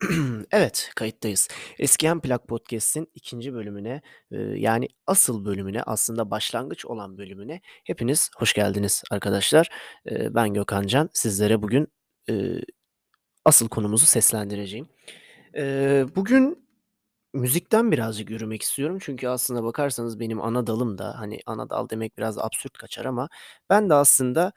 Evet, kayıttayız. Eskiyen Plak Podcast'in ikinci bölümüne, yani asıl bölümüne, aslında başlangıç olan bölümüne hepiniz hoş geldiniz arkadaşlar. Ben Gökhan Can. Sizlere bugün, asıl konumuzu seslendireceğim. Bugün müzikten birazcık yürümek istiyorum. Çünkü aslına bakarsanız benim ana dalım da, hani, ana dal demek biraz absürt kaçar ama ben de aslında,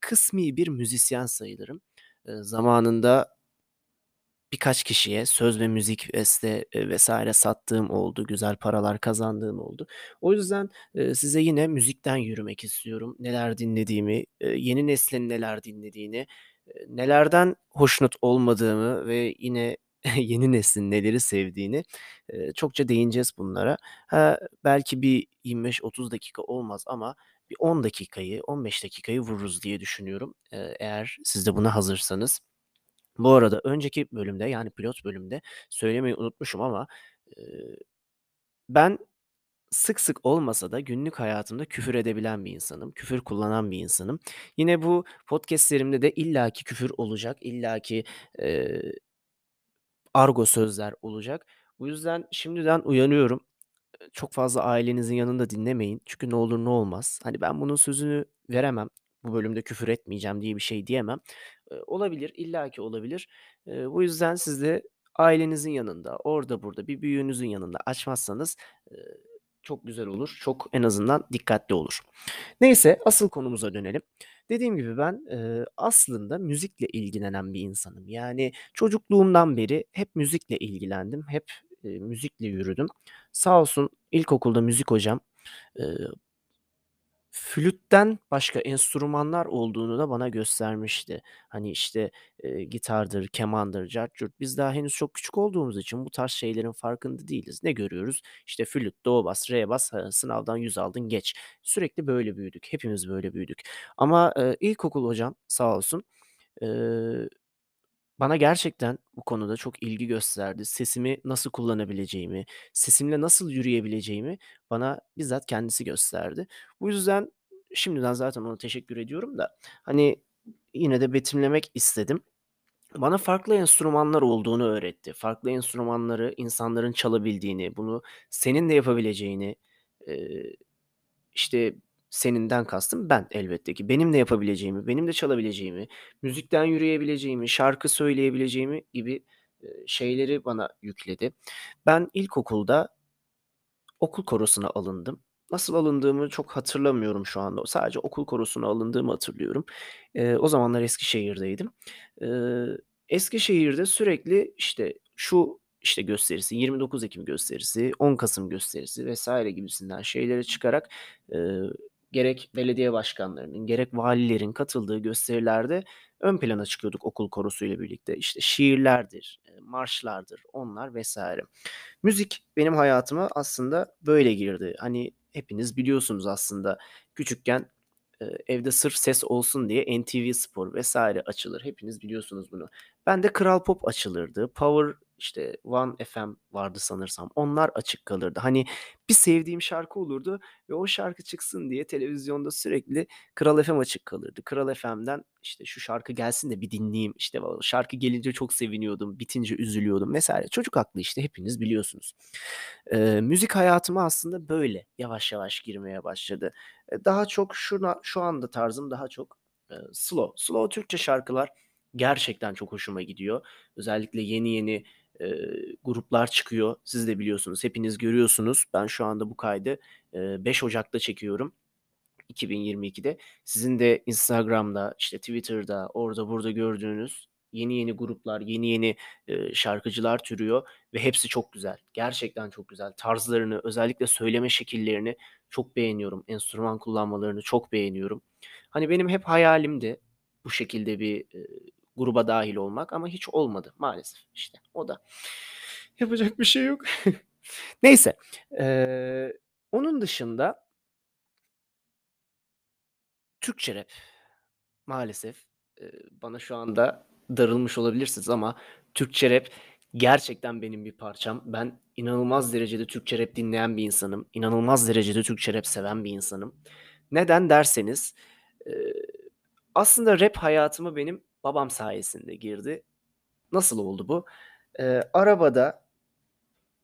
kısmi bir müzisyen sayılırım. Zamanında Birkaç kişiye söz ve müzik, beste, eee, sattığım oldu. Güzel paralar kazandığım oldu. O yüzden, eee, size yine müzikten yürümek istiyorum. Neler dinlediğimi, eee, yeni neslin neler dinlediğini, eee, nelerden hoşnut olmadığımı ve yine yeni neslin neleri sevdiğini, çokça değineceğiz bunlara. Ha, belki bir 25-30 dakika olmaz ama bir 10 dakikayı, 15 dakikayı vururuz diye düşünüyorum, eğer siz de buna hazırsanız. Bu arada önceki bölümde, yani pilot bölümde söylemeyi unutmuşum ama, eee, ben sık sık olmasa da günlük hayatımda küfür edebilen bir insanım. Küfür kullanan bir insanım. Yine bu podcast'lerimde de illaki küfür olacak. illaki, eee, argo sözler olacak. Bu yüzden şimdiden uyarıyorum. Eee, çok fazla ailenizin yanında dinlemeyin. Çünkü ne olur ne olmaz. Hani, ben bunun sözünü veremem. Bu bölümde küfür etmeyeceğim diye bir şey diyemem. Eee, olabilir, illaki olabilir. Eee, bu yüzden siz de ailenizin yanında, orada burada, bir büyüğünüzün yanında açmazsanız, eee, çok güzel olur. Çok en azından dikkatli olur. Neyse, asıl konumuza dönelim. Dediğim gibi ben, eee, aslında müzikle ilgilenen bir insanım. Yani çocukluğumdan beri hep müzikle ilgilendim. Hep, eee, müzikle yürüdüm. Sağ olsun ilkokulda müzik hocam, eee, flütten başka enstrümanlar olduğunu da bana göstermişti. Hani, işte, eee, gitardır, kemandır, cart. Biz daha henüz çok küçük olduğumuz için bu tarz şeylerin farkında değiliz. Ne görüyoruz? İşte flüt, do bas, re bas, sınavdan 100 aldın, geç. Sürekli böyle büyüdük. Hepimiz böyle büyüdük. Ama, eee, ilkokul hocam sağ olsun, eee, bana gerçekten bu konuda çok ilgi gösterdi. Sesimi nasıl kullanabileceğimi, sesimle nasıl yürüyebileceğimi bana bizzat kendisi gösterdi. Bu yüzden şimdiden zaten ona teşekkür ediyorum da, hani, yine de betimlemek istedim. Bana farklı enstrümanlar olduğunu öğretti. Farklı enstrümanları insanların çalabildiğini, bunu senin de yapabileceğini, işte, seninden kastım ben elbette ki. Benim de yapabileceğimi, benim de çalabileceğimi, müzikten yürüyebileceğimi, şarkı söyleyebileceğimi gibi, şeyleri bana yükledi. Ben ilkokulda okul korosuna alındım. Nasıl alındığımı çok hatırlamıyorum şu anda. Sadece okul korosuna alındığımı hatırlıyorum. Eee, o zamanlar Eskişehir'deydim. Eee, Eskişehir'de sürekli, işte, şu, işte, gösterisi, 29 Ekim gösterisi, 10 Kasım gösterisi vs. gibisinden şeylere çıkarak, eee, gerek belediye başkanlarının gerek valilerin katıldığı gösterilerde ön plana çıkıyorduk okul korosuyla birlikte. İşte, şiirlerdir, eee, marşlardır onlar vs. Müzik benim hayatıma aslında böyle girdi. Hani, hepiniz biliyorsunuz aslında küçükken, eee, evde sırf ses olsun diye NTV Spor vs. açılır. Hepiniz biliyorsunuz bunu. Bende Kral Pop açılırdı. Power, işte, One FM vardı sanırsam. Onlar açık kalırdı. Hani, bir sevdiğim şarkı olurdu ve o şarkı çıksın diye televizyonda sürekli Kral FM açık kalırdı. Kral FM'den, işte, şu şarkı gelsin de bir dinleyeyim, işte, şarkı gelince çok seviniyordum, bitince üzülüyordum vs. Çocuk aklı işte, hepiniz biliyorsunuz. Eee, müzik hayatıma aslında böyle yavaş yavaş girmeye başladı. Eee, daha çok şuna şu anda tarzım daha çok, eee, slow. Slow Türkçe şarkılar gerçekten çok hoşuma gidiyor. Özellikle yeni yeni, eee, gruplar çıkıyor. Siz de biliyorsunuz, hepiniz görüyorsunuz. Ben şu anda bu kaydı, eee, 5 Ocak'ta çekiyorum 2022'de. Sizin de Instagram'da, işte, Twitter'da, orada burada gördüğünüz yeni yeni gruplar, yeni yeni, eee, şarkıcılar türüyor ve hepsi çok güzel. Gerçekten çok güzel. Tarzlarını, özellikle söyleme şekillerini çok beğeniyorum. Enstrüman kullanmalarını çok beğeniyorum. Hani, benim hep hayalimdi bu şekilde bir, eee, gruba dâhil olmak ama hiç olmadı maalesef işte. O da yapacak bir şey yok. Neyse, eee, onun dışında Türkçe rap maalesef, eee, bana şu anda darılmış olabilirsiniz ama Türkçe rap gerçekten benim bir parçam. Ben inanılmaz derecede Türkçe rap dinleyen bir insanım. İnanılmaz derecede Türkçe rap seven bir insanım. Neden derseniz, eee, aslında rap hayatıma benim babam sayesinde girdi. Nasıl oldu bu? Eee, arabada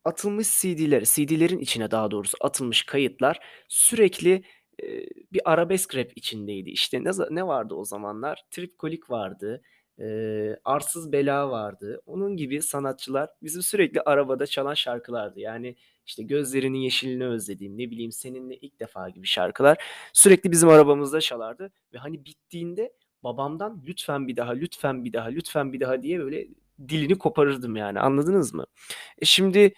atılmış CD'leri, CD'lerin içine daha doğrusu atılmış kayıtlar sürekli, eee, bir arabesk rap içindeydi. İşte ne ne vardı o zamanlar? Tripkolik vardı, eee, Arsız Bela vardı. Onun gibi sanatçılar bizim sürekli arabada çalan şarkılardı. Yani, işte, Gözlerinin Yeşilini Özledim, ne bileyim, Seninle İlk Defa gibi şarkılar sürekli bizim arabamızda çalardı ve, hani, bittiğinde babamdan "Lütfen bir daha, lütfen bir daha, lütfen bir daha." diye böyle dilini koparırdım yani, anladınız mı? E, şimdi, eee,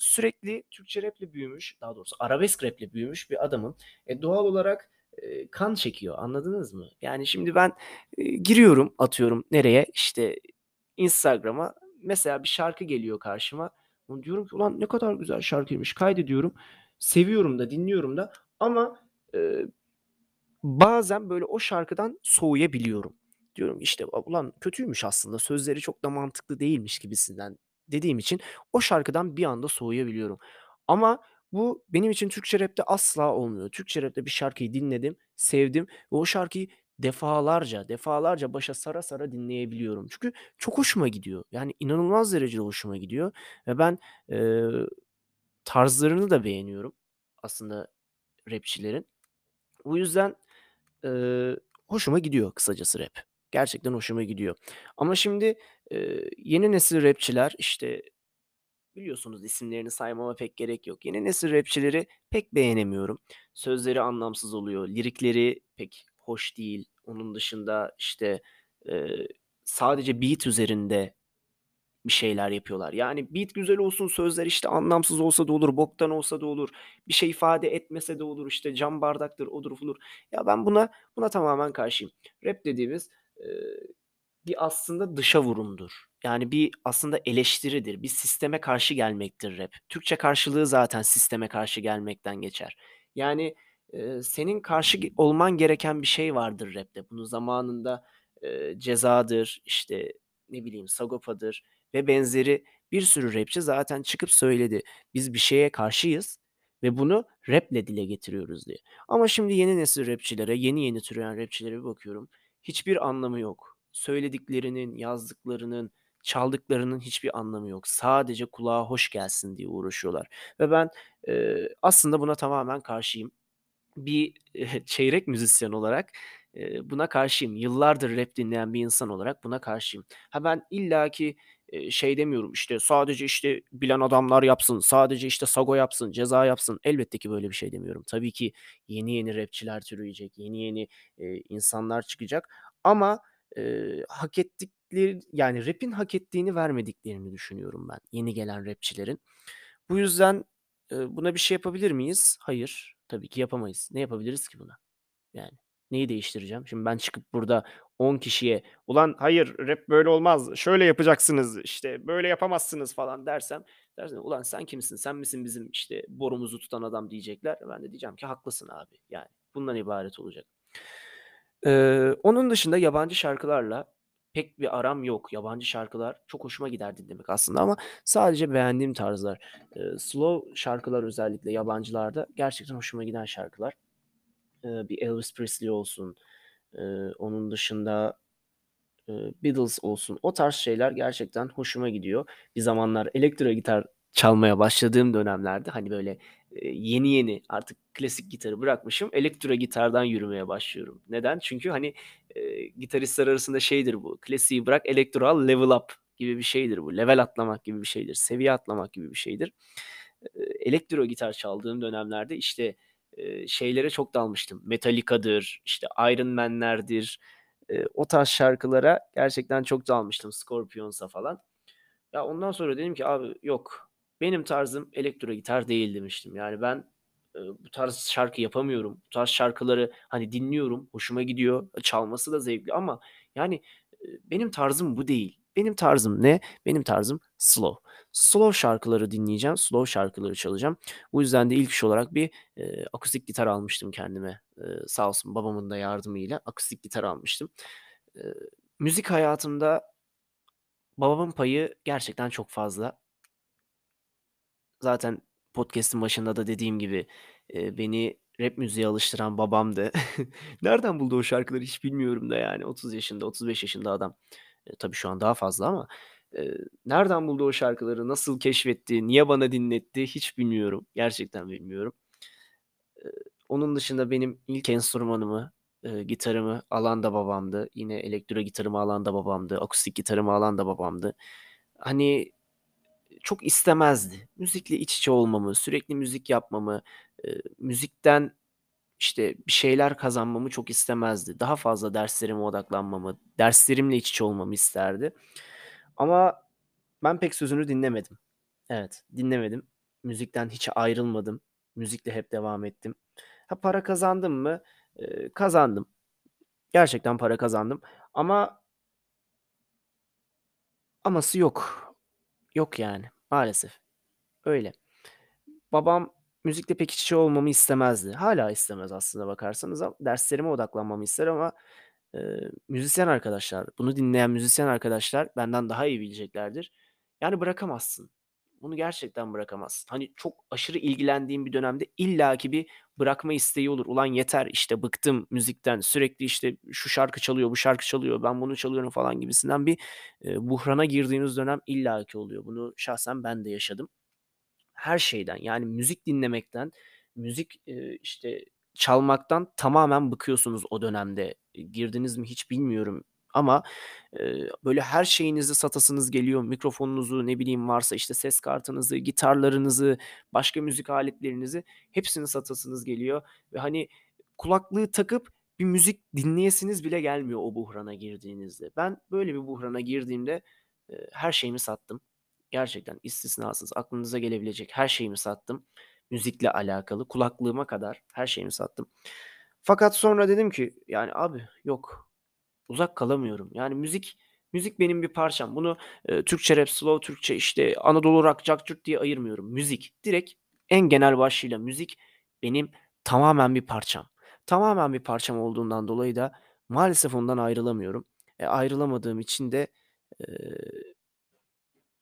sürekli Türkçe rap'le büyümüş, daha doğrusu arabesk rap'le büyümüş bir adamın, e, doğal olarak, eee, kan çekiyor, anladınız mı? Yani şimdi ben, eee, giriyorum, atıyorum nereye, işte, Instagram'a, mesela bir şarkı geliyor karşıma. Ulan diyorum ki, "Ulan ne kadar güzel şarkıymış." Kaydediyorum, seviyorum da, dinliyorum da ama, eee, bazen böyle o şarkıdan soğuyabiliyorum. Diyorum işte, "A ulan kötüymüş aslında, sözleri çok da mantıklı değilmiş." gibisinden dediğim için o şarkıdan bir anda soğuyabiliyorum. Ama bu benim için Türkçe rap'te asla olmuyor. Türkçe rap'te bir şarkıyı dinledim, sevdim ve o şarkıyı defalarca, defalarca başa sara sara dinleyebiliyorum. Çünkü çok hoşuma gidiyor. Yani inanılmaz derecede hoşuma gidiyor ve ben, eee, tarzlarını da beğeniyorum aslında rapçilerin. O yüzden, eee, hoşuma gidiyor kısacası rap. Gerçekten hoşuma gidiyor. Ama şimdi, eee, yeni nesil rapçiler, işte, biliyorsunuz isimlerini saymama pek gerek yok. Yeni nesil rapçileri pek beğenemiyorum. Sözleri anlamsız oluyor, lirikleri pek hoş değil. Onun dışında, işte, eee, sadece beat üzerinde bir şeyler yapıyorlar. Yani beat güzel olsun, sözler, işte, anlamsız olsa da olur, boktan olsa da olur, bir şey ifade etmese de olur, işte, cam bardaktır, odur budur. Ya, ben buna buna tamamen karşıyım. Rap dediğimiz, eee, bir aslında dışa vurumdur. Yani bir aslında eleştiridir, bir sisteme karşı gelmektir rap. Türkçe karşılığı zaten sisteme karşı gelmekten geçer. Yani, eee, senin karşı olman gereken bir şey vardır rap'te. Bunu zamanında, eee, Ceza'dır, işte, ne bileyim, Sagopa'dır ve benzeri bir sürü rapçi zaten çıkıp söyledi. Biz bir şeye karşıyız ve bunu rap'le dile getiriyoruz diye. Ama şimdi yeni nesil rapçilere, yeni yeni türeyen rapçilere bir bakıyorum, hiçbir anlamı yok. Söylediklerinin, yazdıklarının, çaldıklarının hiçbir anlamı yok. Sadece kulağa hoş gelsin diye uğraşıyorlar ve ben, eee, aslında buna tamamen karşıyım. Bir, eee, çeyrek müzisyen olarak, eee, buna karşıyım. Yıllardır rap dinleyen bir insan olarak buna karşıyım. Ha, ben illaki, şey demiyorum, işte, sadece, işte, bilen adamlar yapsın, sadece, işte, Sago yapsın, Ceza yapsın. Elbette ki böyle bir şey demiyorum. Tabii ki yeni yeni rapçiler türeyecek, yeni yeni, eee, insanlar çıkacak ama, eee, hak ettikleri yani rap'in hak ettiğini vermediklerini düşünüyorum ben yeni gelen rapçilerin. Bu yüzden, eee, buna bir şey yapabilir miyiz? Hayır, tabii ki yapamayız. Ne yapabiliriz ki buna? Yani neyi değiştireceğim? Şimdi ben çıkıp burada 10 kişiye, "Ulan hayır, rap böyle olmaz, şöyle yapacaksınız, işte, böyle yapamazsınız." falan dersem, derler, "Ulan sen kimsin? Sen misin bizim, işte, borumuzu tutan adam?" diyecekler. Ben de diyeceğim ki, "Haklısın abi." Yani bundan ibaret olacak. Eee, onun dışında yabancı şarkılarla pek bir aram yok. Yabancı şarkılar çok hoşuma gider dinlemek aslında ama sadece beğendiğim tarzlar. Eee, slow şarkılar özellikle yabancılarda gerçekten hoşuma giden şarkılar. Bir Elvis Presley olsun, eee, onun dışında, eee, Beatles olsun, o tarz şeyler gerçekten hoşuma gidiyor. Bir zamanlar elektro gitar çalmaya başladığım dönemlerde, hani, böyle, eee, yeni yeni artık klasik gitarı bırakmışım, elektro gitardan yürümeye başlıyorum. Neden? Çünkü, hani, eee, gitaristler arasında şeydir bu, klasiği bırak, elektro al, level up gibi bir şeydir bu. Level atlamak gibi bir şeydir, seviye atlamak gibi bir şeydir. Eee, elektro gitar çaldığım dönemlerde, işte, şeylere çok dalmıştım. Metallica'dır, işte, Iron Man'lerdir, o tarz şarkılara gerçekten çok dalmıştım, Scorpions'a falan. Ya, ondan sonra dedim ki, "Abi yok, benim tarzım elektro gitar değil." demiştim. Yani ben, bu tarz şarkı yapamıyorum. Bu tarz şarkıları, hani, dinliyorum, hoşuma gidiyor, çalması da zevkli ama yani, benim tarzım bu değil. Benim tarzım ne? Benim tarzım slow. Slow şarkıları dinleyeceğim, slow şarkıları çalacağım. Bu yüzden de ilk iş olarak bir, eee, akustik gitar almıştım kendime. Eee, sağ olsun babamın da yardımıyla akustik gitar almıştım. Eee, müzik hayatımda babamın payı gerçekten çok fazla. Zaten podcast'in başında da dediğim gibi, eee, beni rap müziğe alıştıran babamdı. Nereden buldu o şarkıları hiç bilmiyorum da yani. 30 yaşında, 35 yaşında adam. Eee, tabii şu an daha fazla ama, Eee, nereden buldu o şarkıları, nasıl keşfetti, niye bana dinletti hiç bilmiyorum. Gerçekten bilmiyorum. Eee, onun dışında benim ilk enstrümanımı, eee, gitarımı alan da babamdı. Yine elektro gitarımı alan da babamdı. Akustik gitarımı alan da babamdı. Hani, çok istemezdi. Müzikle iç içe olmamı, sürekli müzik yapmamı, eee, müzikten, işte, bir şeyler kazanmamı çok istemezdi. Daha fazla derslerime odaklanmamı, derslerimle iç içe olmamı isterdi. Ama ben pek sözünü dinlemedim. Evet, dinlemedim. Müzikten hiç ayrılmadım. Müzikle hep devam ettim. Ha, para kazandım mı? Eee, kazandım. Gerçekten para kazandım ama aması yok. Yok yani maalesef. Öyle. Babam müzikle pek iç içe olmamı istemezdi. Hâlâ istemez aslına bakarsanız derslerime odaklanmamı ister ama, eee, müzisyen arkadaşlar, bunu dinleyen müzisyen arkadaşlar benden daha iyi bileceklerdir. Yani bırakamazsın. Bunu gerçekten bırakamazsın. Hani, çok aşırı ilgilendiğin bir dönemde illaki bir bırakma isteği olur. "Ulan yeter, işte, bıktım müzikten, sürekli, işte, şu şarkı çalıyor, bu şarkı çalıyor, ben bunu çalıyorum." falan gibisinden bir, eee, buhrana girdiğiniz dönem illaki oluyor. Bunu şahsen ben de yaşadım. Her şeyden, yani müzik dinlemekten, müzik, işte, çalmaktan tamamen bıkıyorsunuz o dönemde. Eee, girdiniz mi hiç bilmiyorum ama, böyle her şeyinizi satasınız geliyor. Mikrofonunuzu, ne bileyim, varsa, işte, ses kartınızı, gitarlarınızı, başka müzik aletlerinizi hepsini satasınız geliyor ve, hani, kulaklığı takıp bir müzik dinleyesiniz bile gelmiyor o buhrana girdiğinizde. Ben böyle bir buhrana girdiğimde, eee, her şeyimi sattım. Gerçekten istisnasız aklınıza gelebilecek her şeyimi sattım. Müzikle alakalı kulaklığıma kadar her şeyimi sattım. Fakat sonra dedim ki, yani, "Abi yok, uzak kalamıyorum." Yani müzik müzik benim bir parçam. Bunu, eee, Türkçe rap, slow Türkçe, işte, Anadolu rock, cart curt diye ayırmıyorum. Müzik, direkt en genel başlığıyla müzik benim tamamen bir parçam. Tamamen bir parçam olduğundan dolayı da maalesef ondan ayrılamıyorum. E, ayrılamadığım için de, eee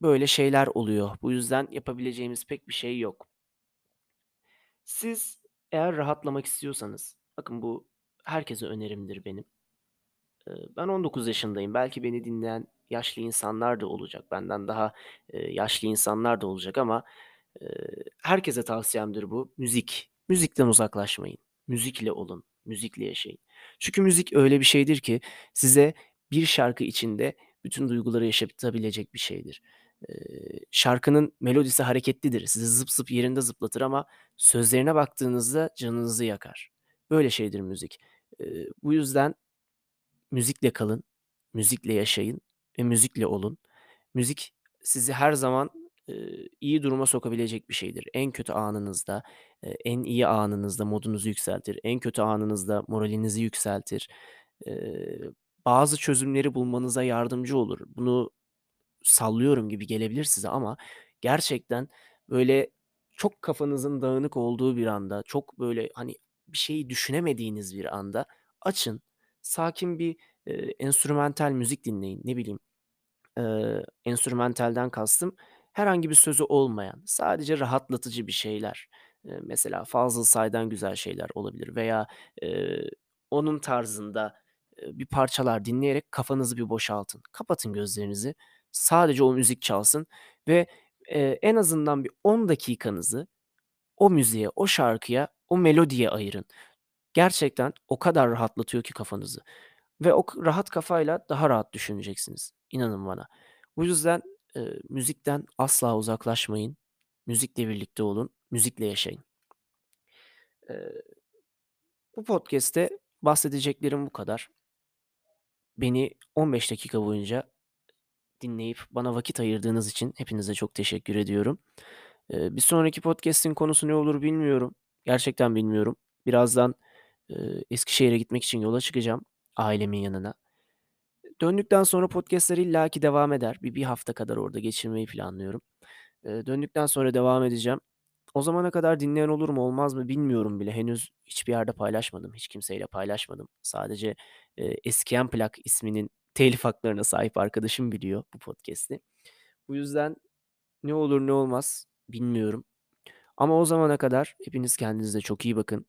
böyle şeyler oluyor. Bu yüzden yapabileceğimiz pek bir şey yok. Siz eğer rahatlamak istiyorsanız, bakın bu herkese önerimdir benim. Ben 19 yaşındayım. Belki beni dinleyen yaşlı insanlar da olacak. Benden daha, yaşlı insanlar da olacak ama, herkese tavsiyemdir bu. Müzik. Müzikten uzaklaşmayın. Müzikle olun, müzikle yaşayın. Çünkü müzik öyle bir şeydir ki size bir şarkı içinde bütün duyguları yaşatabilecek bir şeydir. Şarkının melodisi hareketlidir. Sizi zıp zıp yerinde zıplatır ama sözlerine baktığınızda canınızı yakar. Böyle şeydir müzik. Bu yüzden müzikle kalın, müzikle yaşayın ve müzikle olun. Müzik sizi her zaman, iyi duruma sokabilecek bir şeydir. En kötü anınızda, en iyi anınızda modunuzu yükseltir. En kötü anınızda moralinizi yükseltir. Bazı çözümleri bulmanıza yardımcı olur. Bunu sallıyorum gibi gelebilir size ama gerçekten, böyle, çok kafanızın dağınık olduğu bir anda, çok, böyle, hani, bir şeyi düşünemediğiniz bir anda açın, sakin bir, eee, enstrümantal müzik dinleyin. Ne bileyim, eee, enstrümantalden kastım herhangi bir sözü olmayan, sadece rahatlatıcı bir şeyler. Eee, mesela Fazıl Say'dan güzel şeyler olabilir veya, eee, onun tarzında, eee, bir parçalar dinleyerek kafanızı bir boşaltın. Kapatın gözlerinizi, sadece o müzik çalsın ve, eee, en azından bir 10 dakikanızı o müziğe, o şarkıya, o melodiye ayırın. Gerçekten o kadar rahatlatıyor ki kafanızı ve o rahat kafayla daha rahat düşüneceksiniz, inanın bana. Bu yüzden, eee, müzikten asla uzaklaşmayın. Müzikle birlikte olun, müzikle yaşayın. Eee, bu podcast'te bahsedeceklerim bu kadar. Beni 15 dakika boyunca dinleyip bana vakit ayırdığınız için hepinize çok teşekkür ediyorum. Bir sonraki podcast'in konusu ne olur bilmiyorum. Gerçekten bilmiyorum. Birazdan, Eskişehir'e gitmek için yola çıkacağım ailemin yanına. Döndükten sonra podcast'ler illaki devam eder. Bir bir hafta kadar orada geçirmeyi planlıyorum. Döndükten sonra devam edeceğim. O zamana kadar dinleyen olur mu olmaz mı bilmiyorum bile. Henüz hiçbir yerde paylaşmadım. Hiç kimseyle paylaşmadım. Sadece, eee, Eskiyen Plak isminin telif haklarına sahip arkadaşım biliyor bu podcast'i. Bu yüzden ne olur ne olmaz bilmiyorum ama o zamana kadar hepiniz kendinize çok iyi bakın.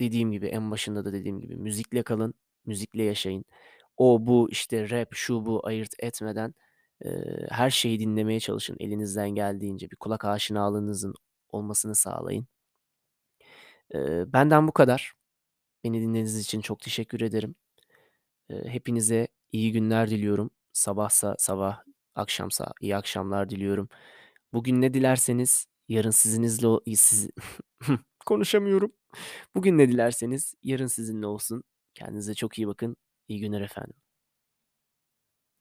Dediğim gibi, en başında da dediğim gibi müzikle kalın, müzikle yaşayın. O, bu, işte, rap, şu, bu ayırt etmeden, Eee, her şeyi dinlemeye çalışın elinizden geldiğince. Bir kulak aşinalığınızın olmasını sağlayın. Eee, benden bu kadar. Beni dinlediğiniz için çok teşekkür ederim. Hepinize iyi günler diliyorum. Sabahsa sabah, akşamsa iyi akşamlar diliyorum. Bugün ne dilerseniz yarın sizinizle o i sizi konuşamıyorum. Bugün ne dilerseniz yarın sizinle olsun. Kendinize çok iyi bakın. İyi günler efendim.